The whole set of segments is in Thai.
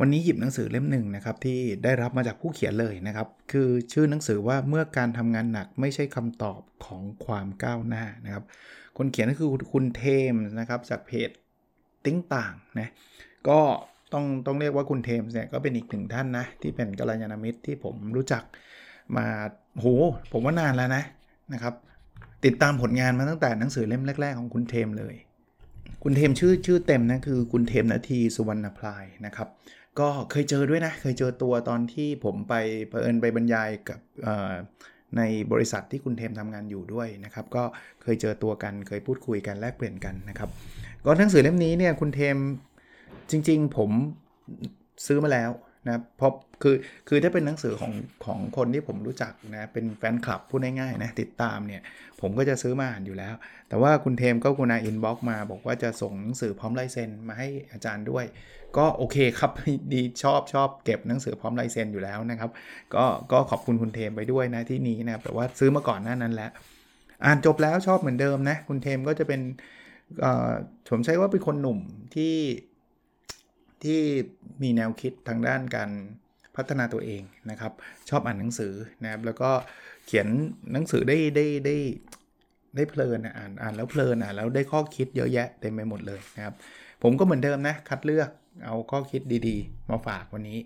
วันนี้หยิบหนังสือเล่มหนึ่งนะครับที่ได้รับมาจากผู้เขียนเลยนะครับ คือชื่อหนังสือว่าเมื่อการทำงานหนักไม่ใช่คำตอบของความก้าวหน้านะครับ คนเขียนก็คือคุณเทมนะครับจากเพจติ้งต่างนะก็ต้องต้องเรียกว่าคุณเทมเนี่ยก็เป็นอีกหนึ่งท่านนะที่เป็นกัลยาณมิตรที่ผมรู้จักมาโหผมว่านานแล้วนะนะครับ ติดตามผลงานมาตั้งแต่หนังสือเล่มแรก ๆ ของคุณเทมเลย คุณเทมชื่อชื่อเต็มนะคือคุณเทมนาทีสุวรรณพลายนะครับ ก็เคยเจอด้วยนะ เคยเจอตัวตอนที่ผมไปเผอิญไปบรรยายกับในบริษัทที่คุณเทมทำงานอยู่ด้วยนะครับ ก็เคยเจอตัวกันเคยพูดคุยกันแลกเปลี่ยนกันนะครับ ก็หนังสือเล่มนี้เนี่ยคุณเทมจริง ๆ ผมซื้อมาแล้ว นะเพราะคือคือถ้าเป็นหนังสือของของคนที่ผมรู้จักนะเป็นแฟนคลับพูดง่ายๆนะติดตามเนี่ยผมก็จะซื้อมาอ่านอยู่แล้ว แต่ว่าคุณเทมก็คุณอาอินบ็อกมา บอกว่าจะส่งหนังสือพร้อมลายเซ็นมาให้อาจารย์ด้วย ก็โอเคครับดีชอบชอบเก็บหนังสือพร้อมลายเซ็นอยู่แล้วนะครับก็ก็ขอบคุณคุณเทมไปด้วยนะที่นี้นะแต่ว่าซื้อมาก่อนหน้านั้นแล้ว อ่านจบแล้วชอบเหมือนเดิมนะคุณเทมก็จะเป็นผมใช้ว่าเป็นคนหนุ่มที่ ที่มีแนวคิดทางด้านการพัฒนาตัวเองนะครับ ชอบอ่านหนังสือนะครับ แล้วก็เขียนหนังสือได้ได้ได้ได้เพลินอ่านอ่านแล้วเพลินอ่านแล้วได้ข้อคิดเยอะแยะเต็มไปหมดเลยนะครับ ผมก็เหมือนเดิมนะ คัดเลือกเอาข้อคิดดีๆ มาฝากวันนี้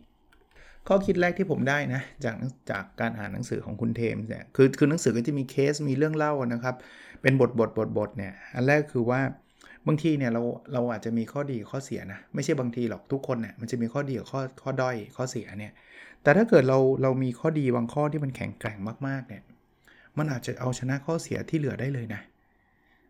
ข้อคิดแรกที่ผมได้นะ จากจากการอ่านหนังสือของคุณเทมเนี่ยคือคือหนังสือก็จะมีเคสมีเรื่องเล่านะครับ เป็นบทบทบทบทเนี่ยอันแรกคือว่า บางทีเนี่ยเราเราอาจจะมีข้อดีข้อเสียนะ ไม่ใช่บางทีหรอกทุกคนเนี่ยมันจะมีข้อดีกับข้อข้อด้อยข้อเสียเนี่ยแต่ถ้าเกิดเราเรามีข้อดีบางข้อที่มันแข็งแกร่งมากๆเนี่ยมันอาจจะเอาชนะข้อเสียที่เหลือได้เลยนะ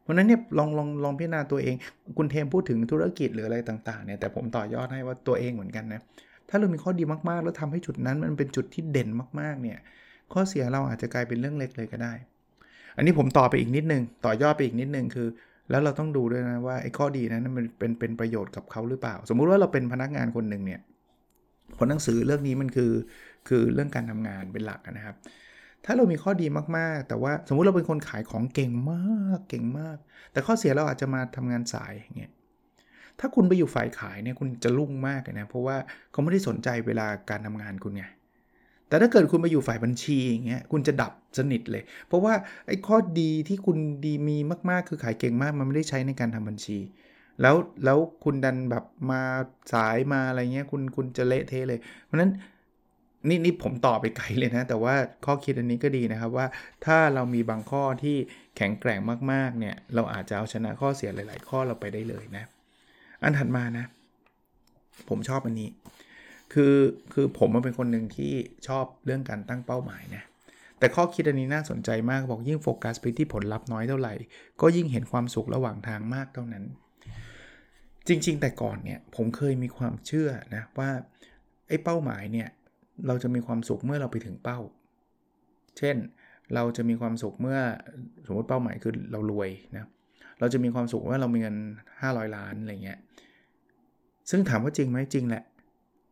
เพราะนั้นเนี่ยลองลองลองพิจารณาตัวเอง คุณเทมพูดถึงธุรกิจหรืออะไรต่างๆเนี่ยแต่ผมต่อยอดให้ว่าตัวเองเหมือนกันนะถ้าเรามีข้อดีมากๆ แล้วทำให้จุดนั้นมันเป็นจุดที่เด่นมากๆเนี่ยข้อเสียเราอาจจะกลายเป็นเรื่องเล็กเลยก็ได้ อันนี้ผมต่อไปอีกนิดนึงต่อยอดไปอีกนิดนึงคือ แล้วเราต้องดูด้วยนะว่าไอ้ข้อดีนั้นมันเป็นเป็นประโยชน์กับเขาหรือเปล่า สมมุติว่าเราเป็นพนักงานคนหนึ่งเนี่ยผลหนังสือเรื่องนี้มันคือคือเรื่องการทำงานเป็นหลักนะครับ ถ้าเรามีข้อดีมากๆ แต่ว่าสมมุติเราเป็นคนขายของเก่งมากเก่งมาก แต่ข้อเสียเราอาจจะมาทำงานสายอย่างเงี้ยถ้าคุณไปอยู่ฝ่ายขายเนี่ยคุณจะรุ่งมากเลยนะเพราะว่าเขาไม่ได้สนใจเวลาการทำงานคุณไง แต่ถ้าเกิดคุณมาอยู่ฝ่ายบัญชีอย่างเงี้ยคุณจะดับสนิทเลย เพราะว่าไอ้ข้อดีที่คุณดีมีมากๆ คือขายเก่งมากมันไม่ได้ใช้ในการทำบัญชี แล้วแล้วคุณดันแบบมาสายมาอะไรเงี้ยคุณคุณจะเละเทะเลย เพราะนั้นนี่นี่ผมต่อไปไกลเลยนะ แต่ว่าข้อคิดอันนี้ก็ดีนะครับว่าถ้าเรามีบางข้อที่แข็งแกร่งมากๆเนี่ยเราอาจจะเอาชนะข้อเสียหลาย ๆ ข้อเราไปได้เลยนะ อันถัดมานะ ผมชอบอันนี้ คือคือผมมันเป็นคนหนึ่งที่ชอบเรื่องการตั้งเป้าหมายนะแต่ข้อคิดอันนี้น่าสนใจมากบอกยิ่งโฟกัสไปที่ผลลัพธ์น้อยเท่าไหร่ ก็ยิ่งเห็นความสุขระหว่างทางมากเท่านั้น จริง ๆ แต่ก่อนเนี่ยผมเคยมีความเชื่อนะว่าไอ้เป้าหมายเนี่ยเราจะมีความสุขเมื่อเราไปถึงเป้า เช่นเราจะมีความสุขเมื่อสมมติเป้าหมายคือเรารวยนะเราจะมีความสุขว่าเรามีเงิน 500 ล้านอะไรเงี้ยซึ่งถามว่าจริงไหมจริงแหละ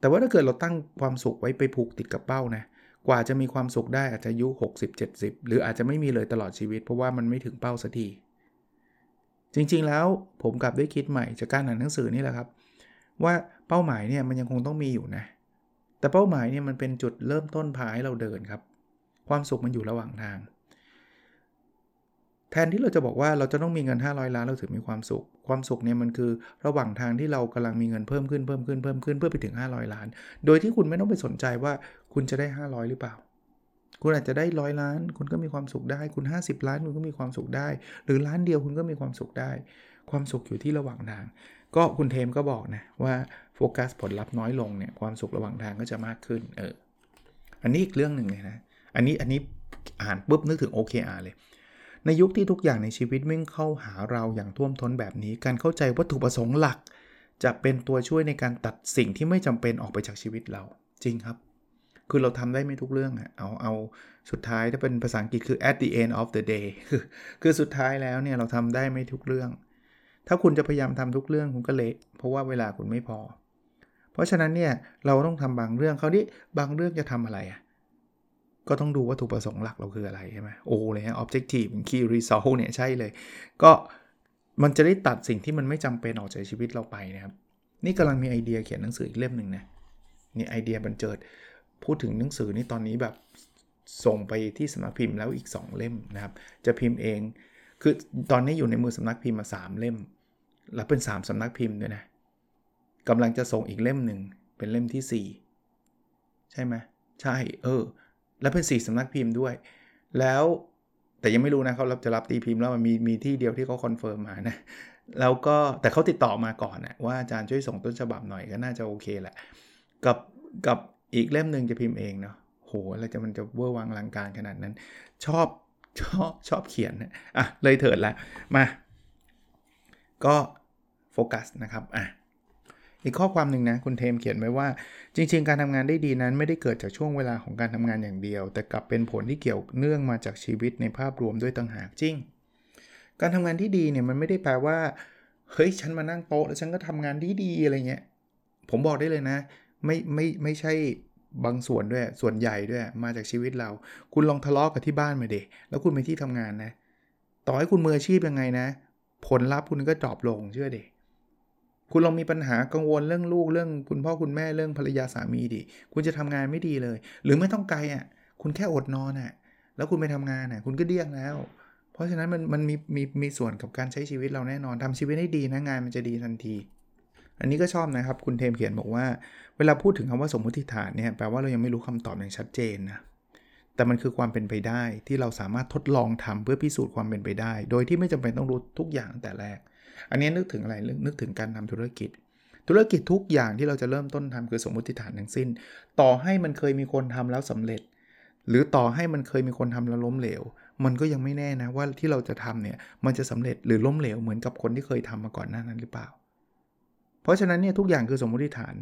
แต่ว่าถ้าเกิดเราตั้งความสุขไว้ไปผูกติดกับเป้านะกว่าจะมีความสุขได้อาจจะอายุ 60 70 หรืออาจจะไม่มีเลยตลอดชีวิต เพราะว่ามันไม่ถึงเป้าสักทีจริงๆแล้วผมกลับได้คิดใหม่จากการอ่านหนังสือนี่แหละครับ ว่าเป้าหมายเนี่ยมันยังคงต้องมีอยู่นะแต่เป้าหมายเนี่ยมันเป็นจุดเริ่มต้นพาให้เราเดินครับ ความสุขมันอยู่ระหว่างทาง แทนที่เราจะบอกว่าเราจะต้องมีเงิน 500 ล้านเราถึงมีความสุข ความสุขเนี่ยมันคือระหว่างทางที่เรากำลังมีเงินเพิ่มขึ้นเพิ่มขึ้นเพิ่มขึ้นเพื่อไปถึง 500 ล้าน โดยที่คุณไม่ต้องไปสนใจว่าคุณจะได้ 500 หรือเปล่า คุณอาจจะได้ร้อยล้าน คุณก็มีความสุขได้ คุณ 50 ล้านคุณก็มีความสุขได้ หรือล้านเดียวคุณก็มีความสุขได้ ความสุขอยู่ที่ระหว่างทาง ก็คุณเทมก็บอกนะว่าโฟกัสผลลัพธ์น้อยลงเนี่ยความสุขระหว่างทางก็จะมากขึ้นเอออันนี้อีกเรื่องหนึ่งเลยนะอันนี้อันนี้อ่านปุ๊บนึกถึง OKR เลย ในยุคที่ทุกอย่างในชีวิตมิ่งเข้าหาเราอย่างท่วมท้นแบบนี้ การเข้าใจวัตถุประสงค์หลัก จะเป็นตัวช่วยในการตัดสิ่งที่ไม่จำเป็นออกไปจากชีวิตเรา จริงครับ คือเราทำได้ไม่ทุกเรื่องอะเอาเอาสุดท้ายถ้าเป็นภาษาอังกฤษคือ at the end of the day คือคือสุดท้ายแล้วเนี่ยเราทำได้ไม่ทุกเรื่อง ถ้าคุณจะพยายามทำทุกเรื่องคุณก็เละเพราะว่าเวลาคุณไม่พอ เพราะฉะนั้นเนี่ยเราต้องทำบางเรื่องเขาดิบางเรื่องจะทำอะไรอะ ก็ต้องดูวัตถุประสงค์หลักเราคืออะไรใช่ไหมโอ้เลยฮะ objective key result เนี่ยใช่เลย ก็มันจะได้ตัดสิ่งที่มันไม่จำเป็นออกจากชีวิตเราไปนะครับ นี่กำลังมีไอเดียเขียนหนังสืออีกเล่มหนึ่งนะนี่ไอเดียบันเจิดพูดถึงหนังสือนี่ตอนนี้แบบส่งไปที่สำนักพิมพ์แล้วอีก 2 เล่มนะครับ จะพิมพ์เอง คือตอนนี้อยู่ในมือสำนักพิมพ์มา 3 เล่ม แล้วเป็น 3สำนักพิมพ์ด้วยนะกำลังจะส่งอีกเล่มหนึ่งเป็นเล่มที่ 4 ใช่ไหมใช่ เออ แล้วเป็น 4สำนักพิมพ์ด้วย แล้วแต่ยังไม่รู้นะเขารับจะรับตีพิมพ์แล้วมันมีมีที่เดียวที่เขา confirm มานะแล้วก็แต่เขาติดต่อมาก่อนนะว่าอาจารย์ช่วยส่งต้นฉบับหน่อยก็น่าจะโอเคแหละ กับกับอีกเล่มหนึ่งจะพิมพ์เองเนาะโหแล้วจะมันจะเวอร์วังลังการขนาดนั้น ชอบชอบชอบเขียนนะอะเลยเถิดละมา ก็โฟกัสนะครับอะ อีกข้อความหนึ่งนะคุณเทมเขียนไว้ว่า จริง ๆ การทำงานได้ดีนั้นไม่ได้เกิดจากช่วงเวลาของการทำงานอย่างเดียว แต่กลับเป็นผลที่เกี่ยวเนื่องมาจากชีวิตในภาพรวมด้วยต่างหากจริง การทำงานที่ดีเนี่ยมันไม่ได้แปลว่าเฮ้ยฉันมานั่งโต๊ะแล้วฉันก็ทำงานดีดีอะไรเงี้ยผมบอกได้เลยนะ ไม่ไม่ไม่ใช่บางส่วนด้วยส่วนใหญ่ด้วยมาจากชีวิตเรา คุณลองทะเลาะกับที่บ้านมาเดแล้วคุณไปที่ทำงานนะ ต่อให้คุณมืออาชีพยังไงนะ ผลลัพธ์คุณก็ดรอปลงเชื่อเด คุณลองมีปัญหากังวลเรื่องลูกเรื่องคุณพ่อคุณแม่เรื่องภรรยาสามีดิ คุณจะทำงานไม่ดีเลย หรือไม่ต้องไกลอะ คุณแค่อดนอนอะ แล้วคุณไปทำงานอะ คุณก็เดี้ยงแล้ว เพราะฉะนั้นมันมันมีมีมีส่วนกับการใช้ชีวิตเราแน่นอนทำชีวิตให้ดีนะงานมันจะดีทันที อันนี้ก็ชอบนะครับ คุณเทมเขียนบอกว่า เวลาพูดถึงคำว่าสมมติฐานเนี่ยแปลว่าเรายังไม่รู้คำตอบอย่างชัดเจนนะแต่มันคือความเป็นไปได้ที่เราสามารถทดลองทำเพื่อพิสูจน์ความเป็นไปได้ โดยที่ไม่จำเป็นต้องรู้ทุกอย่างแต่แรก อันนี้นึกถึงอะไรนึกถึงการทำธุรกิจ ธุรกิจทุกอย่างที่เราจะเริ่มต้นทำคือสมมติฐานทั้งสิ้น ต่อให้มันเคยมีคนทำแล้วสำเร็จ หรือต่อให้มันเคยมีคนทำแล้วล้มเหลว มันก็ยังไม่แน่นะว่าที่เราจะทำเนี่ยมันจะสำเร็จหรือล้มเหลวเหมือนกับคนที่เคยทำมาก่อนหน้านั้นหรือเปล่า เพราะฉะนั้นเนี่ยทุกอย่างคือสมมติฐาน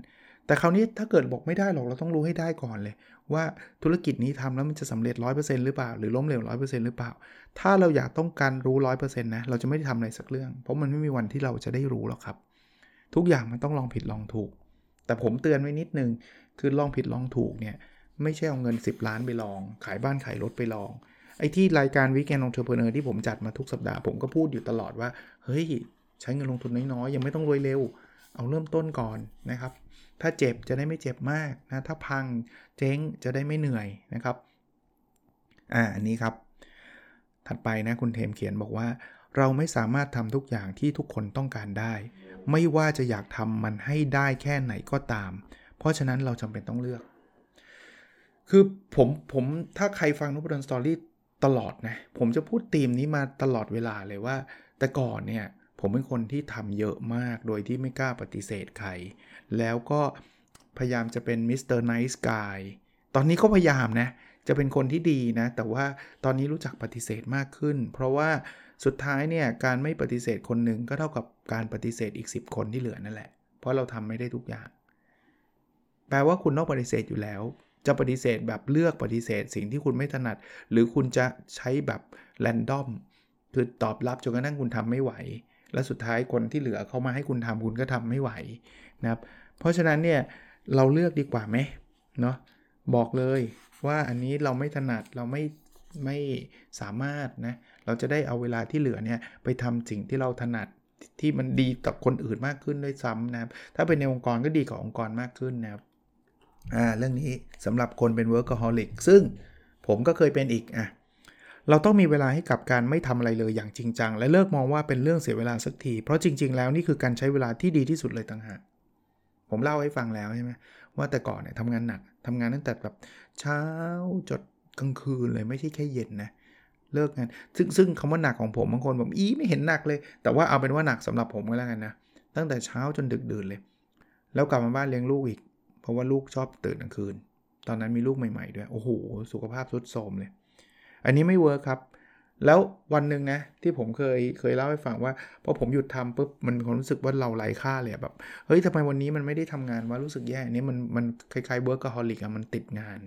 แต่คราวนี้ถ้าเกิดบอกไม่ได้หรอกเราต้องรู้ให้ได้ก่อนเลย ว่าธุรกิจนี้ทำแล้วมันจะสำเร็จ 100%หรือเปล่า หรือล้มเหลว100%หรือเปล่า ถ้าเราอยากต้องการรู้ 100%นะเราจะไม่ได้ทำอะไรสักเรื่อง เพราะมันไม่มีวันที่เราจะได้รู้หรอกครับ ทุกอย่างมันต้องลองผิดลองถูก แต่ผมเตือนไว้นิดนึงคือลองผิดลองถูกเนี่ยไม่ใช่เอาเงิน 10 ล้านไปลอง ขายบ้านขายรถไปลองไอ้ที่รายการ Weekend Entrepreneur ที่ผมจัดมาทุกสัปดาห์ผมก็พูดอยู่ตลอดว่า เฮ้ย ใช้เงินลงทุนน้อยๆ ยังไม่ต้องรวยเร็ว เอาเริ่มต้นก่อนนะครับ ถ้าเจ็บจะได้ไม่เจ็บมากนะ ถ้าพังเจ๊งจะได้ไม่เหนื่อยนะครับ อ่า อันนี้ครับ ถัดไปนะคุณเทมเขียนบอกว่า เราไม่สามารถทำทุกอย่างที่ทุกคนต้องการได้ ไม่ว่าจะอยากทำมันให้ได้แค่ไหนก็ตาม เพราะฉะนั้นเราจำเป็นต้องเลือก คือผมผมถ้าใครฟังนพดล Story ตลอดนะ ผมจะพูดธีมนี้มาตลอดเวลาเลยว่า แต่ก่อนเนี่ยผมเป็นคนที่ทำเยอะมากโดยที่ไม่กล้าปฏิเสธใคร แล้วก็พยายามจะเป็น Mr. Nice Guy ตอนนี้ก็พยายามนะ จะเป็นคนที่ดีนะ แต่ว่าตอนนี้รู้จักปฏิเสธมากขึ้น เพราะว่าสุดท้ายเนี่ย การไม่ปฏิเสธคนหนึ่งก็เท่ากับการปฏิเสธอีก 10 คนที่เหลือนั่นแหละ เพราะเราทำไม่ได้ทุกอย่าง แปลว่าคุณต้องปฏิเสธอยู่แล้ว จะปฏิเสธแบบเลือกปฏิเสธ สิ่งที่คุณไม่ถนัด หรือคุณจะใช้แบบแรนดอมคือตอบรับจนกระทั่งคุณทำไม่ไหว และสุดท้ายคนที่เหลือเขามาให้คุณทำคุณก็ทำไม่ไหว นะครับเพราะฉะนั้นเนี่ยเราเลือกดีกว่าไหมเนาะบอกเลยว่าอันนี้เราไม่ถนัดเราไม่ไม่สามารถนะเราจะได้เอาเวลาที่เหลือเนี่ยไปทำสิ่งที่เราถนัดที่มันดีกับคนอื่นมากขึ้นด้วยซ้ำนะครับ ถ้าเป็นในองค์กรก็ดีกับองค์กรมากขึ้นนะครับอ่าเรื่องนี้สำหรับคนเป็น workaholic ซึ่งผมก็เคยเป็นอีกอะเราต้องมีเวลาให้กับการไม่ทำอะไรเลยอย่างจริงจัง และเลิกมองว่าเป็นเรื่องเสียเวลาสักที เพราะจริง ๆ แล้วนี่คือการใช้เวลาที่ดีที่สุดเลยต่างหาก ผมเล่าให้ฟังแล้วใช่ไหมว่าแต่ก่อนเนี่ยทำงานหนักทำงานตั้งแต่แบบเช้าจดกลางคืนเลยไม่ใช่แค่เย็นนะเลิกงานซึ่งซึ่งคำว่าหนักของผมบางคนบอกอีไม่เห็นหนักเลย แต่ว่าเอาเป็นว่าหนักสำหรับผมก็แล้วกันนะตั้งแต่เช้าจนดึกดื่นเลย แล้วกลับมาบ้านเลี้ยงลูกอีก เพราะว่าลูกชอบตื่นกลางคืน ตอนนั้นมีลูกใหม่ๆด้วยโอ้โหสุขภาพทรุดโทรมเลย อันนี้ไม่เวิร์คครับ แล้ววันหนึ่งนะที่ผมเคยเคยเล่าให้ฟังว่าพอผมหยุดทำปุ๊บมันความรู้สึกว่าเราไร้ค่าเลยแบบเฮ้ยทำไมวันนี้มันไม่ได้ทำงานว่ารู้สึกแย่นี่มันมันคล้ายๆ workaholic อะมันติดงาน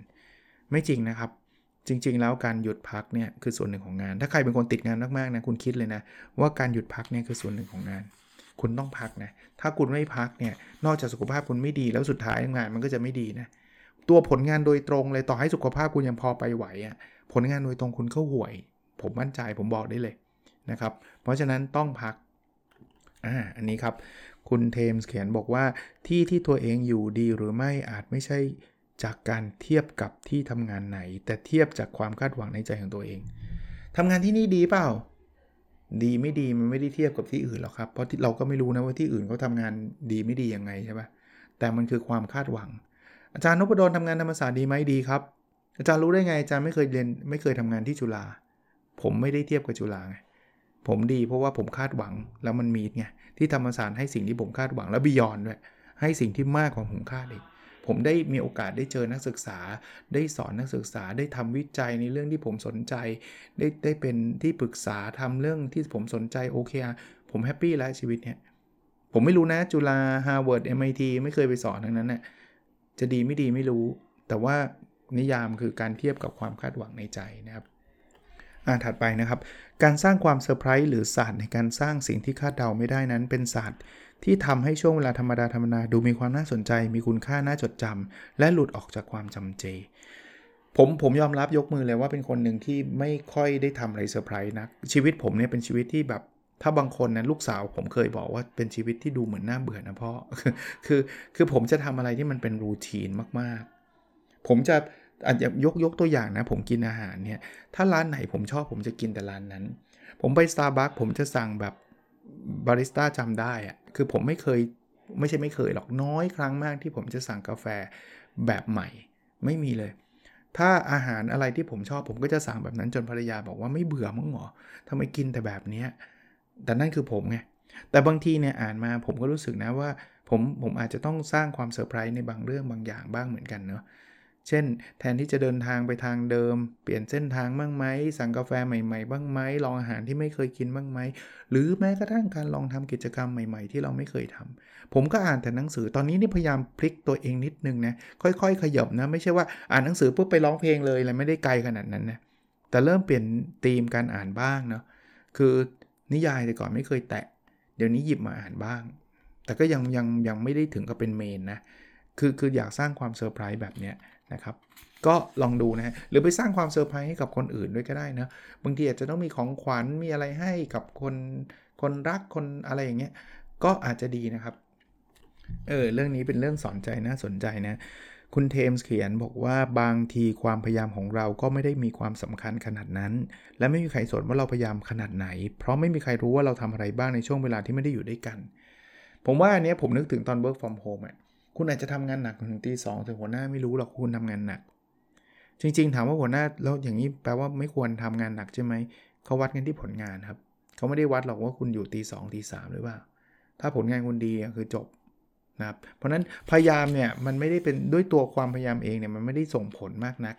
ไม่จริงนะครับ จริง ๆ แล้วการหยุดพักเนี่ยคือส่วนหนึ่งของงาน ถ้าใครเป็นคนติดงานมากๆนะคุณคิดเลยนะ ว่าการหยุดพักเนี่ยคือส่วนหนึ่งของงาน คุณต้องพักนะถ้าคุณไม่พักเนี่ยนอกจากสุขภาพคุณไม่ดีแล้วสุดท้ายงานมันก็จะไม่ดีนะตัวผลงานโดยตรงเลยต่อให้สุขภาพคุณยังพอไปไหวอะผลงานโดยตรงคุณก็ห่วย ผมมั่นใจผมบอกได้เลยนะครับ เพราะฉะนั้นต้องพักอ่าอันนี้ครับ คุณเทมส์เขียนบอกว่าที่ที่ตัวเองอยู่ดีหรือไม่อาจไม่ใช่จากการเทียบกับที่ทำงานไหน แต่เทียบจากความคาดหวังในใจของตัวเองทำงานที่นี่ดีเปล่า ดีไม่ดีมันไม่ได้เทียบกับที่อื่นหรอกครับ เพราะเราก็ไม่รู้นะว่าที่อื่นเขาทางานดีไม่ดียังไงใช่ปะแต่มันคือความคาดหวัง อาจารย์นพดลทำงานธรรมศาสตร์ดีไหมดีครับ อาจารย์รู้ได้ไงอาจารย์ไม่เคยเรียนไม่เคยทำงานที่จุฬา ผมไม่ได้เทียบกับจุฬาไงผมดีเพราะว่าผมคาดหวังแล้วมันมีไงที่ธรรมศาสตร์ให้สิ่งที่ผมคาดหวังแล้ว beyond ด้วยให้สิ่งที่มากกว่าผมคาดอีกผมได้มีโอกาสได้เจอนักศึกษา ได้สอนนักศึกษาได้ทำวิจัยในเรื่องที่ผมสนใจ ได้ได้เป็นที่ปรึกษาทำเรื่องที่ผมสนใจโอเคผม happy แล้วชีวิตเนี่ยผมไม่รู้นะจุฬาฮาร์วาร์ด MIT ไม่เคยไปสอนทั้งนั้นน่ะจะดีไม่ดีไม่รู้ แต่ว่านิยามคือการเทียบกับความคาดหวังในใจนะครับ อ่าถัดไปนะครับ การสร้างความเซอร์ไพรส์หรือศาสตร์ในการสร้างสิ่งที่คาดเดาไม่ได้นั้นเป็นศาสตร์ที่ทำให้ช่วงเวลาธรรมดาธรรมดาดูมีความน่าสนใจ มีคุณค่าน่าจดจำและหลุดออกจากความจำเจ ผมผมยอมรับยกมือเลยว่าเป็นคนหนึ่งที่ไม่ค่อยได้ทำอะไรเซอร์ไพรส์นะชีวิตผมเนี่ยเป็นชีวิตที่แบบถ้าบางคนนะลูกสาวผมเคยบอกว่าเป็นชีวิตที่ดูเหมือนน่าเบื่อนะพ่อคือคือผมจะทำอะไรที่มันเป็นรูทีนมากๆ ผมจะ อาจจะยกยกตัวอย่างนะ ผมกินอาหารเนี่ย ถ้าร้านไหนผมชอบผมจะกินแต่ร้านนั้น ผมไป Starbucks ผมจะสั่งแบบบาริสต้าจำได้อะคือผมไม่เคยไม่ใช่ไม่เคยหรอกน้อยครั้งมากที่ผมจะสั่งกาแฟแบบใหม่ ไม่มีเลย ถ้าอาหารอะไรที่ผมชอบผมก็จะสั่งแบบนั้นจนภรรยาบอกว่าไม่เบื่อมั้งหรอทำไมกินแต่แบบนี้แต่นั่นคือผมไงแต่บางทีเนี่ยอ่านมาผมก็รู้สึกนะว่าผมผมอาจจะต้องสร้างความเซอร์ไพรส์ในบางเรื่องบางอย่างบ้างเหมือนกันเนาะ เช่น แทนที่จะเดินทางไปทางเดิม เปลี่ยนเส้นทางบ้างไหม สั่งกาแฟใหม่ ๆ บ้างไหม ลองอาหารที่ไม่เคยกินบ้างไหม หรือแม้กระทั่งการลองทำกิจกรรมใหม่ ๆ ที่เราไม่เคยทำผมก็อ่านแต่หนังสือ ตอนนี้นี่พยายามพลิกตัวเองนิดนึงนะ ค่อยๆ ขยับนะ ไม่ใช่ว่าอ่านหนังสือปุ๊บไปร้องเพลงเลยอะไรไม่ได้ไกลขนาดนั้นนะ แต่เริ่มเปลี่ยนธีมการอ่านบ้างเนาะ คือนิยายแต่ก่อนไม่เคยแตะ เดี๋ยวนี้หยิบมาอ่านบ้าง แต่ก็ยังยังยังไม่ได้ถึงกับเป็น main นะ คือคืออยากสร้างความเซอร์ไพรส์แบบเนี้ย นะครับก็ลองดูนะฮะหรือไปสร้างความเซอร์ไพรส์ให้กับคนอื่นด้วยก็ได้นะบางทีอาจจะต้องมีของขวัญมีอะไรให้กับคนคนรักคนอะไรอย่างเงี้ยก็อาจจะดีนะครับเออเรื่องนี้เป็นเรื่องสอนใจน่าสนใจนะคุณเทมส์เขียนบอกว่าบางทีความพยายามของเราก็ไม่ได้มีความสำคัญขนาดนั้น และไม่มีใครสนว่าเราพยายามขนาดไหน เพราะไม่มีใครรู้ว่าเราทำอะไรบ้างในช่วงเวลาที่ไม่ได้อยู่ด้วยกัน ผมว่าอันนี้ผมนึกถึงตอน work from home อะ คุณอาจจะทำงานหนักถึงตีสองถึงหัวหน้าไม่รู้หรอกคุณทำงานหนัก จริง ๆ ถามว่าหัวหน้าแล้วอย่างนี้แปลว่าไม่ควรทำงานหนักใช่ไหมเขาวัดกันที่ผลงานครับเขาไม่ได้วัดหรอกว่าคุณอยู่ตีสองตีสามหรือเปล่าถ้าผลงานคุณดีคือจบนะครับเพราะนั้นพยายามเนี่ยมันไม่ได้เป็นด้วยตัวความพยายามเองเนี่ยมันไม่ได้ส่งผลมากนัก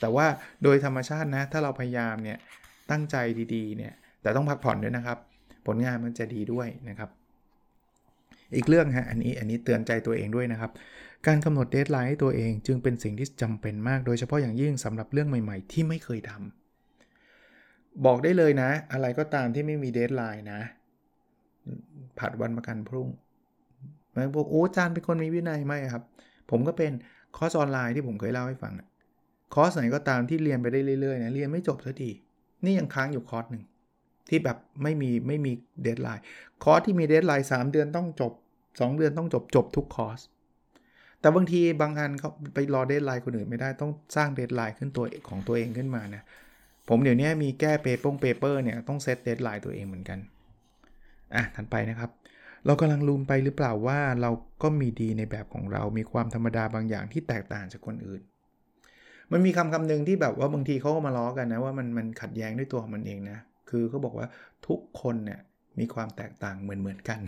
แต่ว่าโดยธรรมชาตินะถ้าเราพยายามเนี่ยตั้งใจดีๆเนี่ยแต่ต้องพักผ่อนด้วยนะครับ ผลงานมันจะดีด้วยนะครับ อีกเรื่องฮะอันนี้อันนี้เตือนใจตัวเองด้วยนะครับ การกำหนด deadline ให้ตัวเองจึงเป็นสิ่งที่จำเป็นมากโดยเฉพาะอย่างยิ่งสำหรับเรื่องใหม่ๆ ที่ไม่เคยทำบอกได้เลยนะ อะไรก็ตามที่ไม่มี deadline นะ ผัดวันประกันพรุ่งบางพวกโอ้อาจารย์เป็นคนมีวินัยไหมครับ ผมก็เป็นคอร์สออนไลน์ที่ผมเคยเล่าให้ฟังคอร์สไหนก็ตามที่เรียนไปได้เรื่อยๆนะเรียนไม่จบสักทีนี่ยังค้างอยู่คอร์สหนึ่ง ที่แบบไม่มีไม่มี deadline คอร์สที่มี deadline 3เดือนต้องจบ 2 เดือนต้องจบจบทุกคอร์สแต่บางทีบางอันเขาไปรอ deadline คนอื่นไม่ได้ต้องสร้าง deadline ขึ้นตัวของตัวเองขึ้นมานะผมเดี๋ยวนี้มีแก้ paper paper เนี่ยต้อง set deadline ตัวเองเหมือนกันอะถัดไปนะครับ เรากำลังลืมไปหรือเปล่าว่าเราก็มีดีในแบบของเรา มีความธรรมดาบางอย่างที่แตกต่างจากคนอื่น มันมีคำคำหนึ่งที่แบบว่าบางทีเขาก็มาล้อกันนะว่ามันมันขัดแย้งด้วยตัวของมันเองนะ คือเขาบอกว่าทุกคนเนี่ยมีความแตกต่างเหมือนเหมือนกัน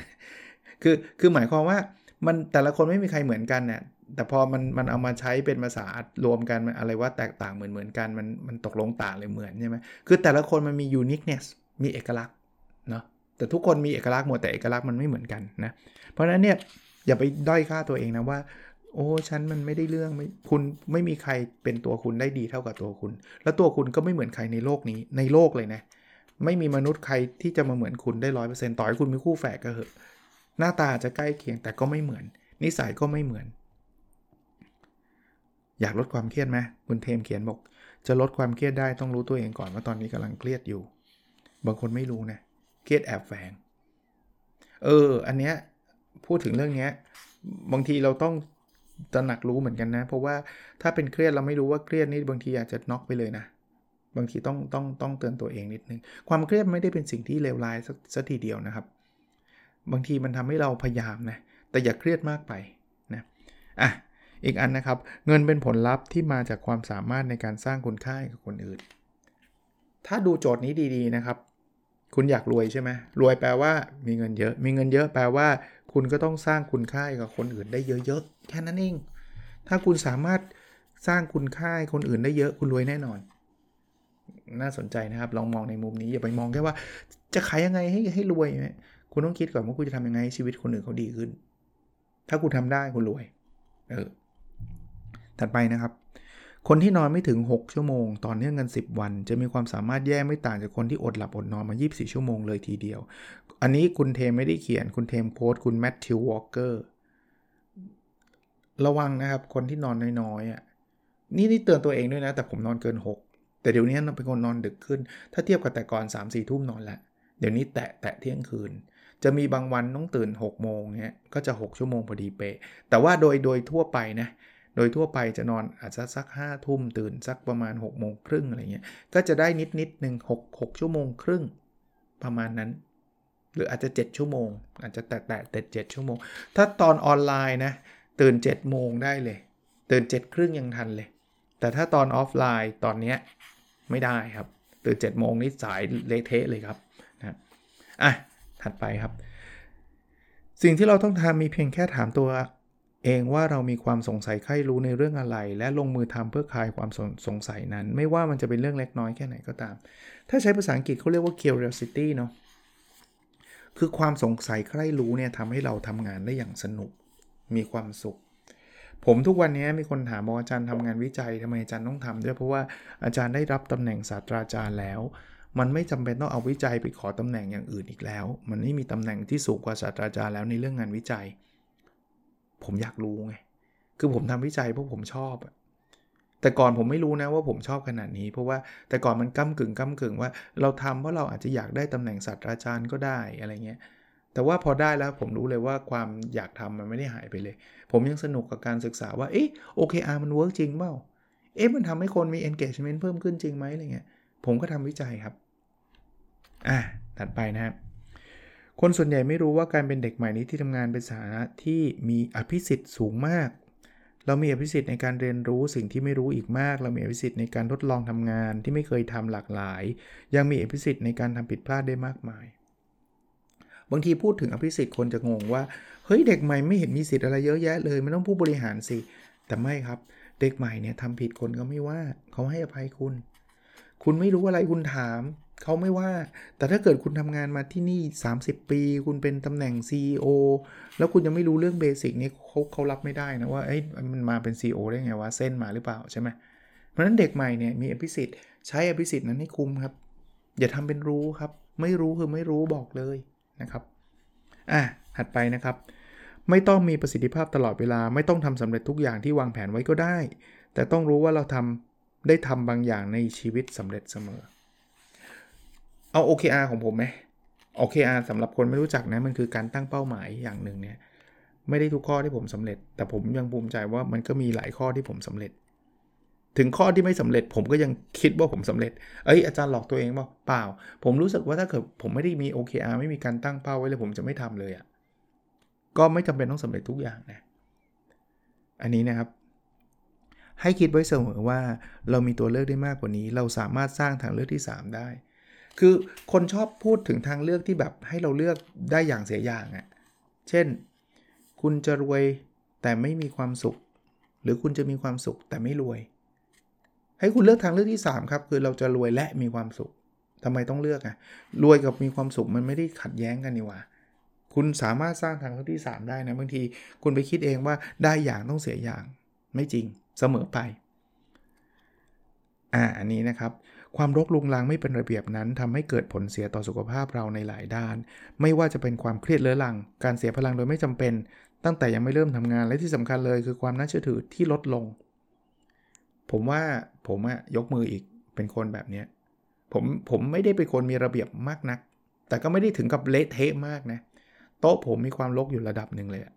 คือคือหมายความว่ามันแต่ละคนไม่มีใครเหมือนกันเนี่ยแต่พอมันมันเอามาใช้เป็นภาษารวมกันอะไรว่าแตกต่างเหมือนเหมือนกันมันมันตกลงต่างเลยเหมือนใช่ไหมคือแต่ละคนมันมี uniqueness มีเอกลักษณ์เนาะแต่ทุกคนมีเอกลักษณ์หมดแต่เอกลักษณ์มันไม่เหมือนกันนะเพราะฉะนั้นเนี่ยอย่าไปด้อยค่าตัวเองนะว่า โอ้ฉันมันไม่ได้เรื่องไม่คุณไม่มีใครเป็นตัวคุณได้ดีเท่ากับตัวคุณ แล้วตัวคุณก็ไม่เหมือนใครในโลกนี้ในโลกเลยนะ ไม่มีมนุษย์ใครที่จะมาเหมือนคุณได้ร้อยเปอร์เซ็นต์ต่อให้คุณมีคู่แฝดก็เหอะหน้าตาจะใกล้เคียงแต่ก็ไม่เหมือน นิสัยก็ไม่เหมือน อยากลดความเครียดไหมคุณเทมเขียนบอก จะลดความเครียดได้ต้องรู้ตัวเองก่อนว่าตอนนี้กำลังเครียดอยู่ บางคนไม่รู้นะเครียดแอบแฝงเออ อันเนี้ยพูดถึงเรื่องเนี้ยบางทีเราต้องตระหนักรู้เหมือนกันนะ เพราะว่าถ้าเป็นเครียดเราไม่รู้ว่าเครียดนี่บางทีอาจจะน็อกไปเลยนะ บางทีต้องต้องต้องเตือนตัวเองนิดนึง ความเครียดไม่ได้เป็นสิ่งที่เลวร้ายสักทีเดียวนะครับ บางทีมันทำให้เราพยายามนะ แต่อย่าเครียดมากไปนะ อะ อีกอันนะครับ เงินเป็นผลลัพธ์ที่มาจากความสามารถในการสร้างคุณค่ากับคนอื่น ถ้าดูโจทย์นี้ดีๆนะครับ คุณอยากรวยใช่ไหมรวยแปลว่ามีเงินเยอะ มีเงินเยอะแปลว่า คุณก็ต้องสร้างคุณค่ากับคนอื่นได้เยอะๆ แค่นั้นเอง ถ้าคุณสามารถสร้างคุณค่าคนอื่นได้เยอะ คุณรวยแน่นอน น่าสนใจนะครับ ลองมองในมุมนี้อย่าไปมองแค่ว่าจะขายยังไงให้ให้รวยไหมคุณต้องคิดก่อนว่าคุณจะทำยังไงชีวิตคนอื่นเขาดีขึ้น ถ้าคุณทำได้คุณรวย เออ ถัดไปนะครับ คนที่นอนไม่ถึง 6 ชั่วโมงต่อเนื่องกัน 10 วัน จะมีความสามารถแย่ไม่ต่างจากคนที่อดหลับอดนอนมา 24 ชั่วโมงเลยทีเดียว อันนี้คุณเทมไม่ได้เขียน คุณเทมโค้ดคุณแมทธิววอลเกอร์ระวังนะครับ คนที่นอนน้อยๆอะนี่นี่เตือนตัวเองด้วยนะ แต่ผมนอนเกิน 6 แต่เดี๋ยวนี้เป็นคนนอนดึกขึ้น ถ้าเทียบกับแต่ก่อน3 4ทุ่มนอนแล้วเดี๋ยวนี้แตะแตะเที่ยงคืน จะมีบางวันต้องตื่น6โมงเนี้ยก็จะ 6 ชั่วโมงพอดีเป๊ะ แต่ว่าโดยโดยทั่วไปนะโดยทั่วไปจะนอนอาจจะสัก5ทุ่มตื่นสักประมาณ6โมงครึ่งอะไรเงี้ย ก็จะได้นิดนิดหนึ่ง6 6ชั่วโมงครึ่งประมาณนั้น หรืออาจจะ 7 ชั่วโมง อาจจะแตะแตะเต็ดเชั่วโมง ถ้าตอนออนไลน์นะตื่น7โมงได้เลย ตื่น7ครึ่งยังทันเลย แต่ถ้าตอนออฟไลน์ตอนเนี้ย ไม่ได้ครับตื่น7โมงนี่สายเละเทะเลยครับนะอะถัดไปครับ สิ่งที่เราต้องทำมีเพียงแค่ถามตัวเองว่าเรามีความสงสัยใครรู้ในเรื่องอะไร และลงมือทำเพื่อคลายความสสงสัยนั้น ไม่ว่ามันจะเป็นเรื่องเล็กน้อยแค่ไหนก็ตาม ถ้าใช้ภาษาอังกฤษเขาเรียกว่า curiosity เนาะคือความสงสัยใคร่รู้เนี่ยทำให้เราทำงานได้อย่างสนุก มีความสุข ผมทุกวันนี้มีคนถามบอกอาจารย์ทำงานวิจัยทำไมอาจารย์ต้องทำด้วยเพราะว่าอาจารย์ได้รับตำแหน่งศาสตราจารย์แล้ว มันไม่จำเป็นต้องเอาวิจัยไปขอตำแหน่งอย่างอื่นอีกแล้ว มันไม่มีตำแหน่งที่สูงกว่าศาสตราจารย์แล้วในเรื่องงานวิจัย ผมอยากรู้ไงคือผมทำวิจัยเพราะผมชอบแต่ก่อนผมไม่รู้นะว่าผมชอบขนาดนี้ เพราะว่าแต่ก่อนมันก้ากึ่งก้ากึ่งว่าเราทำเพราะเราอาจจะอยากได้ตำแหน่งศาสตราจารย์ก็ได้อะไรเงี้ย แต่ว่าพอได้แล้วผมรู้เลยว่าความอยากทำมันไม่ได้หายไปเลย ผมยังสนุกกับการศึกษาว่าเอ๊ะ OKR มัน work จริงเปล่าเอ๊ะมันทำให้คนมี engagement เพิ่มขึ้นจริงไหมอะไรเงี้ยผมก็ทำวิจัยครับอะถัดไปนะครับคนส่วนใหญ่ไม่รู้ว่าการเป็นเด็กใหม่นี้ที่ทำงานเป็นสถานะที่มีอภิสิทธิ์สูงมาก เรามีอภิสิทธิ์ในการเรียนรู้สิ่งที่ไม่รู้อีกมาก เรามีอภิสิทธิ์ในการทดลองทำงานที่ไม่เคยทำหลากหลาย ยังมีอภิสิทธิ์ในการทำผิดพลาดได้มากมาย บางทีพูดถึงอภิสิทธิ์คนจะงงว่า เฮ้ยเด็กใหม่ไม่เห็นมีสิทธิ์อะไรเยอะแยะเลยไม่ต้องผู้บริหารสิ แต่ไม่ครับ เด็กใหม่เนี่ยทำผิดคนก็ไม่ว่า เขาให้อภัยคุณ คุณไม่รู้อะไรคุณถาม เขาไม่ว่า แต่ถ้าเกิดคุณทำงานมาที่นี่ 30 ปี คุณเป็นตำแหน่ง CEO แล้วคุณยังไม่รู้เรื่องเบสิกนี้เขาเขารับไม่ได้นะว่าเอ้ยมันมาเป็น CEO ได้ไงวะเส้นมาหรือเปล่าใช่ไหมเพราะฉะนั้นเด็กใหม่เนี่ยมีอภิสิทธิ์ใช้อภิสิทธิ์นั้นให้คุ้มครับ อย่าทำเป็นรู้ครับ ไม่รู้คือไม่รู้บอกเลย นะครับอะถัดไปนะครับ ไม่ต้องมีประสิทธิภาพตลอดเวลา ไม่ต้องทำสำเร็จทุกอย่างที่วางแผนไว้ก็ได้ แต่ต้องรู้ว่าเราทำได้ทำบางอย่างในชีวิตสำเร็จเสมอ เอา OKR ของผมไหม OKR สำหรับคนไม่รู้จักนะมันคือการตั้งเป้าหมายอย่างหนึ่งเนี่ยไม่ได้ทุกข้อที่ผมสำเร็จ แต่ผมยังภูมิใจว่ามันก็มีหลายข้อที่ผมสำเร็จ ถึงข้อที่ไม่สำเร็จผมก็ยังคิดว่าผมสำเร็จ เอ้ยอาจารย์หลอกตัวเองว่าเปล่า ผมรู้สึกว่าถ้าเกิดผมไม่ได้มี OKR ไม่มีการตั้งเป้าไว้เลยผมจะไม่ทำเลยอะ่ะ ก็ไม่จำเป็นต้องสำเร็จทุกอย่างนะ อันนี้นะครับ ให้คิดไว้เสมอว่าเรามีตัวเลือกได้มากกว่านี้ เราสามารถสร้างทางเลือกที่ 3 ได้ คือคนชอบพูดถึงทางเลือกที่แบบให้เราเลือกได้อย่างเสียอย่างอะ่ะ เช่น คุณจะรวยแต่ไม่มีความสุข หรือคุณจะมีความสุขแต่ไม่รวย ให้คุณเลือกทางเลือกที่ 3 ครับ คือเราจะรวยและมีความสุขทำไมต้องเลือกอะ่ะรวยกับมีความสุขมันไม่ได้ขัดแย้งกันนี่หว่า คุณสามารถสร้างทางเลือกที่ 3 ได้นะบางทีคุณไปคิดเองว่าได้อย่างต้องเสียอย่าง ไม่จริงเสมอไปอ่าอันนี้นะครับความรกลุงลังไม่เป็นระเบียบนั้นทำให้เกิดผลเสียต่อสุขภาพเราในหลายด้าน ไม่ว่าจะเป็นความเครียดเรื้อรัง การเสียพลังโดยไม่จำเป็น ตั้งแต่ยังไม่เริ่มทำงานและที่สำคัญเลยคือความน่าเชื่อถือที่ลดลง ผมว่าผมอะยกมืออีกเป็นคนแบบเนี้ยผมผมไม่ได้เป็นคนมีระเบียบมากนัก แต่ก็ไม่ได้ถึงกับเละเทะมากนะ โต๊ะผมมีความรกอยู่ระดับหนึ่งเลยอะ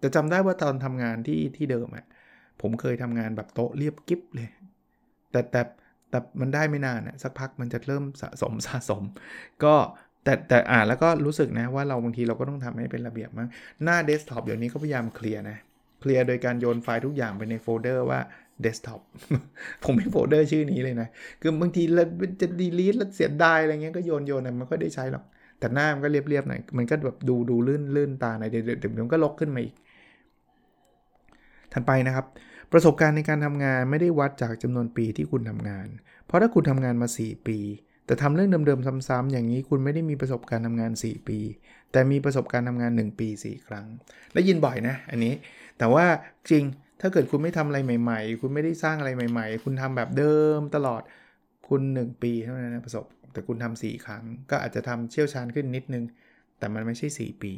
แต่จำได้ว่าตอนทำงานที่ที่เดิมอะผมเคยทำงานแบบโต๊ะเรียบกิ๊บเลย แต่แต่แต่มันได้ไม่นานอะสักพักมันจะเริ่มสะสมสะสม ก็แต่แต่อ่านแล้วก็รู้สึกนะว่าเราบางทีเราก็ต้องทำให้เป็นระเบียบมั้งหน้าเดสก์ท็อปเดี๋ยวนี้ก็พยายามเคลียร์นะ เคลียร์โดยการโยนไฟล์ทุกอย่างไปในโฟลเดอร์ว่า เดสก์ท็อปผมมีโฟลเดอร์ชื่อนี้เลยนะ คือบางทีเราจะ delete แล้วเสียดายอะไรเงี้ยก็โยนโยนมันก็ได้ใช้หรอก แต่หน้ามันก็เรียบๆหน่อย มันก็แบบดูดูลื่นลื่นตาหน่อยเดี๋ยวเดี๋ยวมันก็รกขึ้นมาอีก ถัดไปนะครับ ประสบการณ์ในการทำงานไม่ได้วัดจากจำนวนปีที่คุณทำงาน เพราะถ้าคุณทำงานมา 4 ปี แต่ทำเรื่องเดิมๆซ้ำๆอย่างนี้คุณไม่ได้มีประสบการณ์ทำงาน 4 ปี แต่มีประสบการณ์ทำงาน 1 ปี 4 ครั้งและยินบ่อยนะ อันนี้ แต่ว่าจริง ถ้าเกิดคุณไม่ทำอะไรใหม่ ๆ คุณไม่ได้สร้างอะไรใหม่ ๆ คุณทำแบบเดิมตลอดคุณ 1 ปีเท่านั้นนะประสบ แต่คุณทำ4ครั้ง ก็อาจจะทำเชี่ยวชาญขึ้นนิดนึง แต่มันไม่ใช่ 4 ปี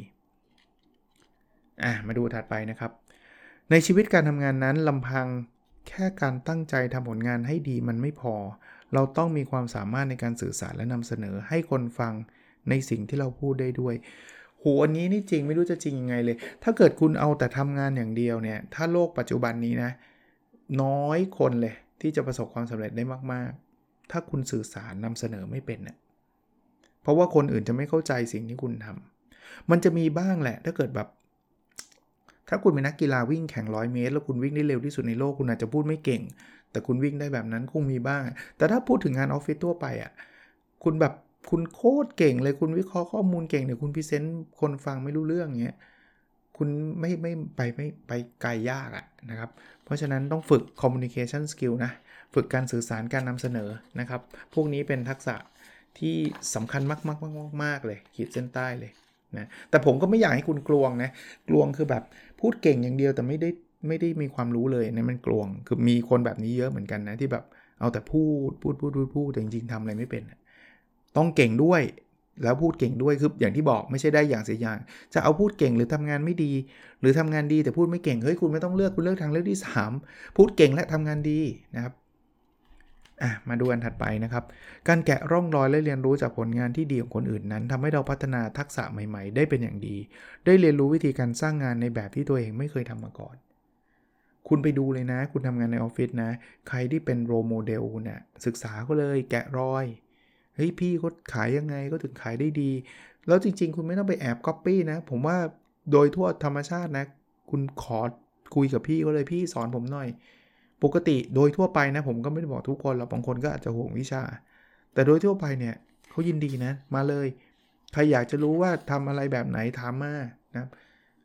อะมาดูถัดไปนะครับ ในชีวิตการทำงานนั้นลำพังแค่การตั้งใจทำผลงานให้ดีมันไม่พอ เราต้องมีความสามารถในการสื่อสารและนำเสนอให้คนฟังในสิ่งที่เราพูดได้ด้วย โหอันนี้นี่จริงไม่รู้จะจริงยังไงเลย ถ้าเกิดคุณเอาแต่ทำงานอย่างเดียวเนี่ย ถ้าโลกปัจจุบันนี้นะ น้อยคนเลยที่จะประสบความสำเร็จได้มาก ๆ ถ้าคุณสื่อสารนำเสนอไม่เป็นเนะ่ยเพราะว่าคนอื่นจะไม่เข้าใจสิ่งที่คุณทำมันจะมีบ้างแหละ ถ้าเกิดแบบ ถ้าคุณเป็นนักกีฬาวิ่งแข่งร้อยเมตร แล้วคุณวิ่งได้เร็วที่สุดในโลกคุณอาจจะพูดไม่เก่ง แต่คุณวิ่งได้แบบนั้นคงมีบ้าง แต่ถ้าพูดถึงงานออฟฟิศทั่วไปอะ่ะ คุณแบบ คุณโคตรเก่งเลยคุณวิเคราะห์ข้อมูลเก่งเนี่ยคุณพิเศษคนฟังไม่รู้เรื่องเงี้ยคุณไม่ไม่ไปไม่ไปไกลยากอะนะครับ เพราะฉะนั้นต้องฝึก communication skill นะ ฝึกการสื่อสารการนำเสนอนะครับ พวกนี้เป็นทักษะที่สำคัญมากมากมากมากเลย ขีดเส้นใต้เลยนะแต่ผมก็ไม่อยากให้คุณกลวงนะ กลวงคือแบบพูดเก่งอย่างเดียวแต่ไม่ได้ไม่ได้มีความรู้เลยนะมันกลวง คือมีคนแบบนี้เยอะเหมือนกันนะที่แบบเอาแต่พูดพูดพูดพูดพูดแต่จริงๆทำอะไรไม่เป็น ต้องเก่งด้วย แล้วพูดเก่งด้วยคืออย่างที่บอกไม่ใช่ได้อย่างเสียอย่าง จะเอาพูดเก่งหรือทำงานไม่ดี หรือทำงานดีแต่พูดไม่เก่งเฮ้ยคุณไม่ต้องเลือกคุณเลือกทางเลือกที่ 3 พูดเก่งและทำงานดีนะครับอะมาดูอันถัดไปนะครับ การแกะร่องรอยและเรียนรู้จากผลงานที่ดีของคนอื่นนั้นทำให้เราพัฒนาทักษะใหม่ๆ ได้เป็นอย่างดี ได้เรียนรู้วิธีการสร้างงานในแบบที่ตัวเองไม่เคยทำมาก่อน คุณไปดูเลยนะ คุณทำงานในออฟฟิศนะ ใครที่เป็น role model เนี่ยศึกษาก็เลยแกะรอย เฮ้ยพี่เขาขายยังไงก็ถึงขายได้ดี แล้วจริง ๆ คุณไม่ต้องไปแอบก๊อปปี้นะ ผมว่าโดยทั่วธรรมชาตินะ คุณขอคุยกับพี่ก็เลยพี่สอนผมหน่อย ปกติโดยทั่วไปนะ ผมก็ไม่ได้บอกทุกคนหรอกบางคนก็อาจจะห่วงวิชา แต่โดยทั่วไปเนี่ยเขายินดีนะ มาเลย ใครอยากจะรู้ว่าทำอะไรแบบไหนถามมานะ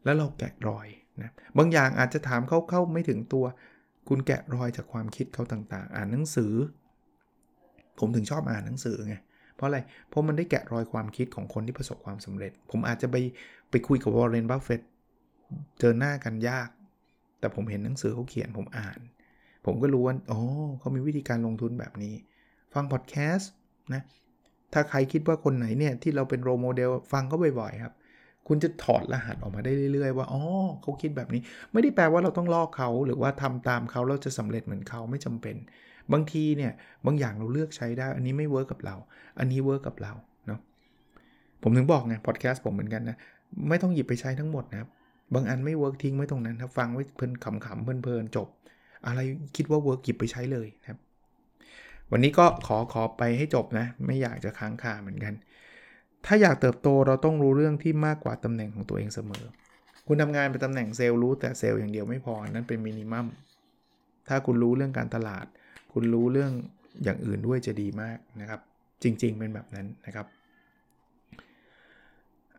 แล้วเราแกะรอยนะบางอย่างอาจจะถามเข้าๆไม่ถึงตัว คุณแกะรอยจากความคิดเขาต่างๆ อ่านหนังสือ ผมถึงชอบอ่านหนังสือไงเพราะอะไร เพราะมันได้แกะรอยความคิดของคนที่ประสบความสำเร็จ ผมอาจจะไปไปคุยกับวอร์เรนบัฟเฟตเจอหน้ากันยาก แต่ผมเห็นหนังสือเขาเขียนผมอ่าน ผมก็รู้ว่าอ๋อเขามีวิธีการลงทุนแบบนี้ ฟังพอดแคสต์นะถ้าใครคิดว่าคนไหนเนี่ยที่เราเป็น role model ฟังเขาบ่อยๆครับ คุณจะถอดรหัสออกมาได้เรื่อยๆ ว่าอ๋อเขาคิดแบบนี้ ไม่ได้แปลว่าเราต้องลอกเขาหรือว่าทำตามเขาเราจะสำเร็จเหมือนเขาไม่จำเป็น บางทีเนี่ยบางอย่างเราเลือกใช้ได้ อันนี้ไม่ work กับเรา อันนี้ work กับเราเนาะผมถึงบอกไงพอดแคสต์ผมเหมือนกันนะไม่ต้องหยิบไปใช้ทั้งหมดนะครับบางอันไม่ work ทิ้งไว้ตรงนั้นถ้าฟังไว้เพลินขำๆเพลินๆจบ อะไรคิดว่า work หยิบไปใช้เลยนะครับวันนี้ก็ขอขอไปให้จบนะ ไม่อยากจะค้างคาเหมือนกัน ถ้าอยากเติบโตเราต้องรู้เรื่องที่มากกว่าตำแหน่งของตัวเองเสมอ คุณทำงานเป็นตำแหน่งเซลส์รู้แต่เซลส์อย่างเดียวไม่พอ นั่นเป็น minimumถ้าคุณรู้เรื่องการตลาด คุณรู้เรื่องอย่างอื่นด้วยจะดีมากนะครับ จริง ๆ เป็นแบบนั้นนะครับ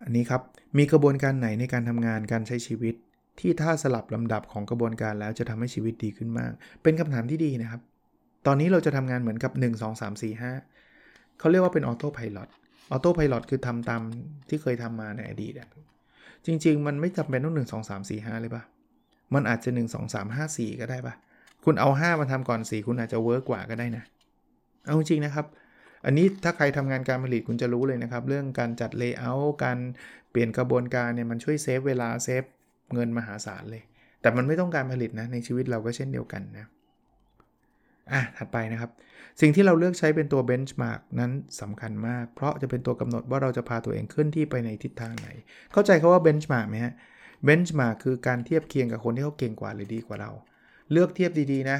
อันนี้ครับ มีกระบวนการไหนในการทำงานการใช้ชีวิต ที่ถ้าสลับลำดับของกระบวนการแล้วจะทำให้ชีวิตดีขึ้นมาก เป็นคำถามที่ดีนะครับ ตอนนี้เราจะทำงานเหมือนกับ 1 2 3 4 5เขาเรียกว่าเป็นออโต้พายロออโต้พายロคือทำตามที่เคยทำมาในอดีตจริง ๆ มันไม่จำเป็นต้อง 1 2 3 4 5 เลยปะมันอาจจะ 1 2 3 5 4 ก็ได้ป่ะ คุณเอา 5 มาทำก่อน 4 คุณอาจจะ work กว่าก็ได้นะ เอาจริงนะครับ อันนี้ถ้าใครทำงานการผลิตคุณจะรู้เลยนะครับ เรื่องการจัด layer การเปลี่ยนกระบวนการเนี่ยมันช่วย save เวลา save เงินมหาศาลเลย แต่มันไม่ต้องการผลิตนะในชีวิตเราก็เช่นเดียวกันนะอะถัดไปนะครับ สิ่งที่เราเลือกใช้เป็นตัว benchmark นั้นสำคัญมาก เพราะจะเป็นตัวกำหนดว่าเราจะพาตัวเองขึ้นที่ไปในทิศทางไหน เข้าใจคำว่า benchmark ไหมฮะ benchmark คือการเทียบเคียงกับคนที่เขาเก่งกว่าหรือดีกว่าเรา เลือกเทียบดีๆนะ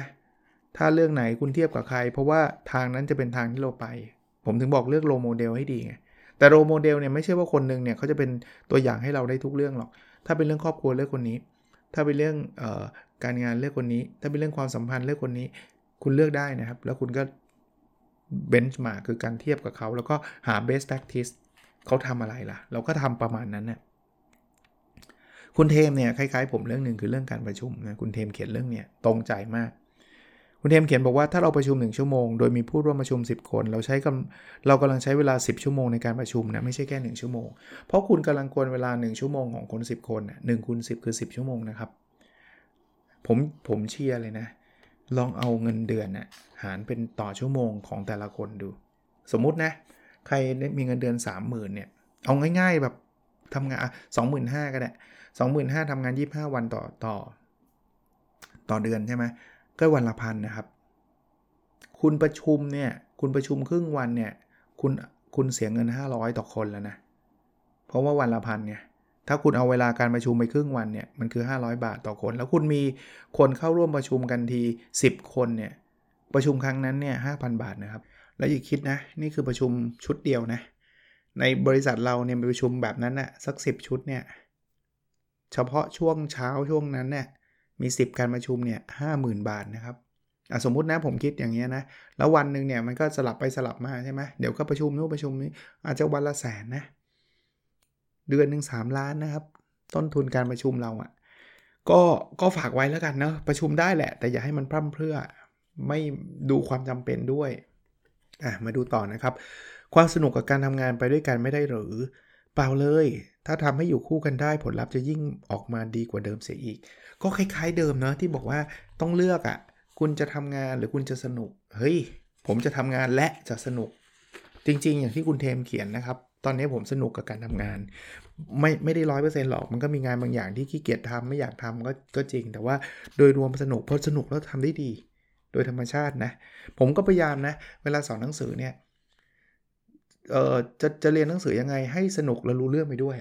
ถ้าเรื่องไหนคุณเทียบกับใคร เพราะว่าทางนั้นจะเป็นทางที่เราไป ผมถึงบอกเลือก role model ให้ดีไงแต่ role model เนี่ยไม่ใช่ว่าคนหนึ่งเนี่ยเขาจะเป็นตัวอย่างให้เราได้ทุกเรื่องหรอก ถ้าเป็นเรื่องครอบครัวเลือกคนนี้ ถ้าเป็นเรื่องออการงานเลือกคนนี้ ถ้าเป็นเรื่องความสัมพันธ์เลือกคนนี้ คุณเลือกได้นะครับ แล้วคุณก็ benchmark คือการเทียบกับเขา แล้วก็หา best practice เขาทำอะไรล่ะ เราก็ทำประมาณนั้นนะ คุณเทมเนี่ยคล้ายๆผมเรื่องหนึ่งคือเรื่องการประชุมนะคุณเทมเขียนเรื่องเนี่ยตรงใจมาก คุณเทมเขียนบอกว่าถ้าเราประชุม 1 ชั่วโมง โดยมีผู้ร่วมประชุม 10 คน เราใช้กำเรากำลังใช้เวลา 10 ชั่วโมงในการประชุมนะไม่ใช่แค่ 1 ชั่วโมง เพราะคุณกำลังกวนเวลา 1 ชั่วโมงของคน 10 คนนะหนึ่งคูณสิคือ 10 ชั่วโมงนะครับผมผมเชียร์เลยนะ ลองเอาเงินเดือนนะหารเป็นต่อชั่วโมงของแต่ละคนดู สมมุตินะ ใครมีเงินเดือน 30,000เนี่ยเอาง่าย ๆแบบทำงานสองหมื่นห้าก็ได้ สองหมื่นห้าทำงาน 25 วันต่อต่อ ต่อเดือนใช่ไหมก็วันละพันนะครับ คุณประชุมเนี่ย คุณประชุมครึ่งวันเนี่ย คุณคุณเสียเงิน 500 ต่อคนแล้วนะ เพราะว่าวันละพันเนี่ย ถ้าคุณเอาเวลาการประชุมไปครึ่งวันเนี่ย มันคือ 500 บาทต่อคน แล้วคุณมีคนเข้าร่วมประชุมกันที 10 คนเนี่ย ประชุมครั้งนั้นเนี่ย5,000บาทนะครับ แล้วอย่าคิดนะ นี่คือประชุมชุดเดียวนะ ในบริษัทเราเนี่ยประชุมแบบนั้นนะสัก 10 ชุดเนี่ย เฉพาะช่วงเช้าช่วงนั้นเนี่ยมี 10 การประชุมเนี่ยห้าหมื่นบาทนะครับสมมุตินะผมคิดอย่างเงี้ยนะ แล้ววันหนึ่งเนี่ยมันก็สลับไปสลับมาใช่ไหมเดี๋ยวก็ประชุมนู้นประชุมนี้อาจจะวันละแสนนะ เดือนหนึ่งสามล้านนะครับ ต้นทุนการประชุมเราอะ่ะก็ก็ฝากไว้แล้วกันเนาะประชุมได้แหละ แต่อย่าให้มันพร่ำเพรื่อไม่ดูความจำเป็นด้วยอะมาดูต่อนะครับ ความสนุกกับการทำงานไปด้วยกันไม่ได้หรือ ปล่าเลย ถ้าทำให้อยู่คู่กันได้ผลลัพธ์จะยิ่งออกมาดีกว่าเดิมเสียอีก ก็คล้ายๆเดิมเนาะที่บอกว่าต้องเลือกอะ่ะ คุณจะทำงานหรือคุณจะสนุก เฮ้ย ผมจะทำงานและจะสนุก จริงๆ อย่างที่คุณเทมเขียนนะครับ ตอนนี้ผมสนุกกับการทำงาน ไม่ไม่ได้ร้อยเปอร์เซ็นต์หรอก มันก็มีงานบางอย่างที่ขี้เกียจทำไม่อยากทำก็ก็จริง แต่ว่าโดยรวมสนุกเพราะสนุกแล้วทำได้ดี โดยธรรมชาตินะ ผมก็พยายามนะ เวลาสอนหนังสือเนี่ย เอ่อจะจะเรียนหนังสือยังไงให้สนุกและรู้เรื่องไปด้วย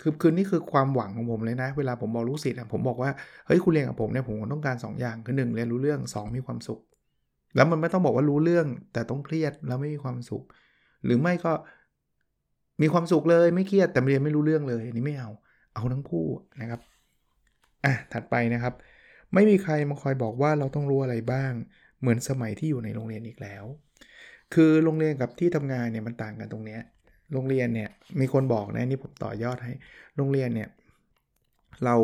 คือคือนี่คือความหวังของผมเลยนะ เวลาผมบอกลูกศิษย์ผมบอกว่าเฮ้ยคุณเรียนกับผมเนี่ยผมต้องการ 2 อย่างคือ1เรียนรู้เรื่อง 2 มีความสุข แล้วมันไม่ต้องบอกว่ารู้เรื่องแต่ต้องเครียดแล้วไม่มีความสุข หรือไม่ก็มีความสุขเลยไม่เครียดแต่เรียนไม่รู้เรื่องเลยอันนี้ไม่เอา เอาทั้งคู่นะครับอะถัดไปนะครับ ไม่มีใครมาคอยบอกว่าเราต้องรู้อะไรบ้าง เหมือนสมัยที่อยู่ในโรงเรียนอีกแล้ว คือโรงเรียนกับที่ทำงานเนี่ยมันต่างกันตรงเนี้ยโรงเรียนเนี่ยมีคนบอกนะนี่ผมต่อยอดให้โรงเรียนเนี่ยเรา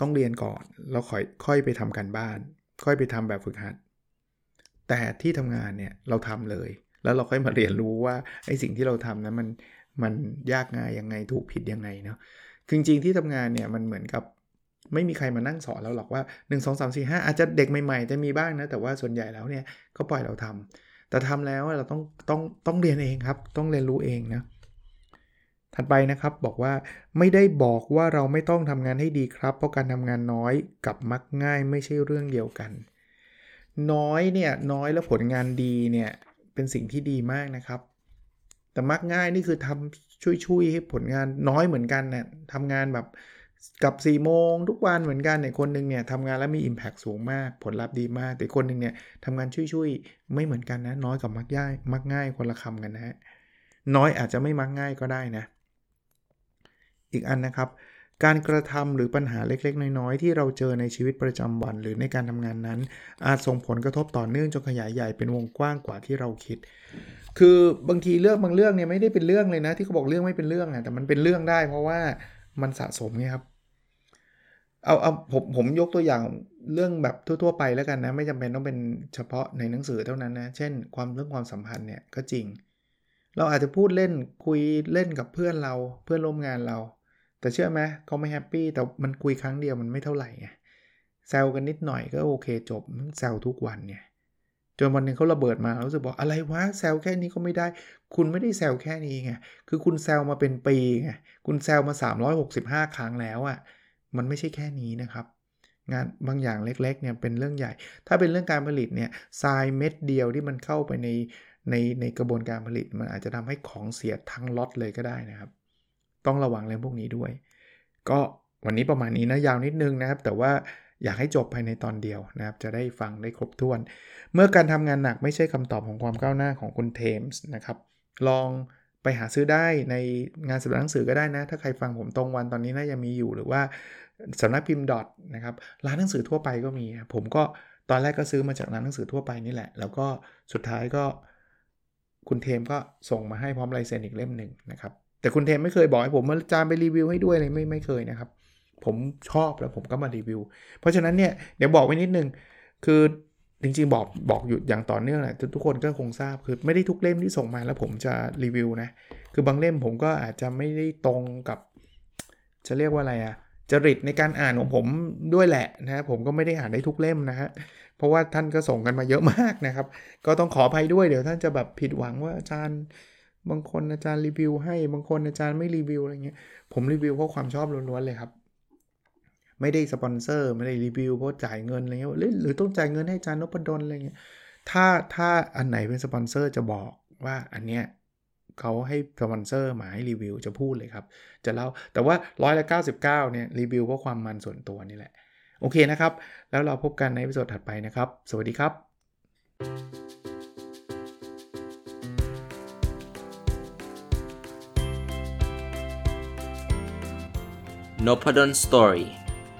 ต้องเรียนก่อนเราค่อยค่อยไปทำการบ้าน ค่อยไปทำแบบฝึกหัด แต่ที่ทำงานเนี่ยเราทำเลย แล้วเราค่อยมาเรียนรู้ว่าไอ้สิ่งที่เราทำนั้นมันมันยากง่ายยังไงถูกผิดยังไงเนาะคือจริงๆที่ทำงานเนี่ยมันเหมือนกับไม่มีใครมานั่งสอนเราหรอกว่า 1 2 3 4 5 อาจจะเด็กใหม่ๆ จะมีบ้างนะ แต่ว่าส่วนใหญ่แล้วเนี่ยก็ปล่อยเราทำ แต่ทำแล้วเราต้องต้องต้องเรียนเองครับ ต้องเรียนรู้เองนะถัดไปนะครับบอกว่าไม่ได้บอกว่าเราไม่ต้องทำงานให้ดีครับ เพราะการทำงานน้อยกับมักง่ายไม่ใช่เรื่องเดียวกัน น้อยเนี่ยน้อยแล้วผลงานดีเนี่ยเป็นสิ่งที่ดีมากนะครับ แต่มักง่ายนี่คือทำช่วยๆให้ผลงานน้อยเหมือนกันเนะี่ยทำงานแบบ กับ4ี่โมงทุกวันเหมือนกันเนี่ยคนหนึ่งเนี่ยทำงานแล้วมี Impact สูงมาก ผลลัพธ์ดีมาก แต่คนหนึ่งเนี่ยทำงานช่วยๆ ไม่เหมือนกันนะ น้อยกับมักง่ายมักง่ายคนละคำกันนะฮะน้อยอาจจะไม่มักง่ายก็ได้นะ อีกอันนะครับ การกระทำหรือปัญหาเล็กๆ น้อยๆ ที่เราเจอในชีวิตประจำวัน หรือในการทำงานนั้น อาจส่งผลกระทบต่อเนื่องจนขยายใหญ่เป็นวงกว้างกว่าที่เราคิด คือบางทีเรื่องบางเรื่องเนี่ยไม่ได้เป็นเรื่องเลยนะ ที่เขาบอกเรื่องไม่เป็นเรื่องอะแต่มันเป็นเรื่องได้ เพราะว่า มันสะสมไงครับ เอาเอาผมผมยกตัวอย่างเรื่องแบบทั่ว ๆ ไปแล้วกันนะ ไม่จำเป็นต้องเป็นเฉพาะในหนังสือเท่านั้นนะ เช่น ความเรื่องความสัมพันธ์เนี่ยก็จริง เราอาจจะพูดเล่นคุยเล่นกับเพื่อนเราเพื่อนร่วมงานเรา แต่เชื่อไหมเขาไม่แฮปปี้แต่มันคุยครั้งเดียวมันไม่เท่าไหร่ไงแซวกันนิดหน่อยก็โอเคจบแซวทุกวันเนี่ย จนวันหนึ่งเขาระเบิดมารู้สึกบอกอะไรวะแซวแค่นี้ก็ไม่ได้ คุณไม่ได้แซวแค่นี้ไงคือคุณแซวมาเป็นปีไงคุณแซวมา 365 ครั้งแล้วอะ่ะมันไม่ใช่แค่นี้นะครับงานบางอย่างเล็กๆเนี่ยเป็นเรื่องใหญ่ ถ้าเป็นเรื่องการผลิตเนี่ยทรายเม็ดเดียวที่มันเข้าไปในในในกระบวนการผลิต มันอาจจะทำให้ของเสียทั้งล็อตเลยก็ได้นะครับ ต้องระวังเรื่องพวกนี้ด้วย ก็วันนี้ประมาณนี้นะยาวนิดนึงนะครับ แต่ว่า อยากให้จบภายในตอนเดียวนะครับจะได้ฟังได้ครบถ้วน เมื่อการทำงานหนักไม่ใช่คำตอบของความก้าวหน้าของคุณเทมส์นะครับลองไปหาซื้อได้ในงานสำนักหนังสือก็ได้นะ ถ้าใครฟังผมตรงวันตอนนี้น่าจะมีอยู่หรือว่าสำนักพิมพ์ดอทนะครับร้านหนังสือทั่วไปก็มี ผมก็ตอนแรกก็ซื้อมาจากร้านหนังสือทั่วไปนี่แหละ แล้วก็สุดท้ายก็คุณเทมก็ส่งมาให้พร้อมลายเซ็นอีกเล่มหนึ่งนะครับแต่คุณเทมไม่เคยบอกให้ผมมาจานไปรีวิวให้ด้วยเลยไม่ไม่เคยนะครับ ผมชอบแล้วผมก็มารีวิว เพราะฉะนั้นเนี่ยเดี๋ยวบอกไว้นิดนึง คือจริงๆบอกบอกอยู่อย่างต่อเนื่องแหละทุกคนก็คงทราบคือไม่ได้ทุกเล่มที่ส่งมาแล้วผมจะรีวิวนะ คือบางเล่มผมก็อาจจะไม่ได้ตรงกับ จะเรียกว่าอะไรอะจริตในการอ่านของผมด้วยแหละนะผมก็ไม่ได้อ่านได้ทุกเล่มนะฮะเพราะว่าท่านก็ส่งกันมาเยอะมากนะครับ ก็ต้องขออภัยด้วยเดี๋ยวท่านจะแบบผิดหวังว่าอาจารย์บางคนอาจารย์รีวิวให้บางคนอาจารย์ไม่รีวิวอะไรเงี้ยผมรีวิวเพราะความชอบล้วนๆเลยครับ ไม่ได้สปอนเซอร์ ไม่ได้รีวิวเพราะจ่ายเงินอะไรเงี้ยหรือหรือต้องจ่ายเงินให้อาจารย์นพดลอะไรเงี้ยถ้าถ้าอันไหนเป็นสปอนเซอร์จะบอกว่าอันเนี้ยเขาให้สปอนเซอร์มาให้รีวิวจะพูดเลยครับ จะเล่าแต่ว่าร้อยละ99เนี่ยรีวิวเพราะความมันส่วนตัวนี่แหละ โอเคนะครับ แล้วเราพบกันในวิดีโอถัดไปนะครับ สวัสดีครับ n o p a d o n Story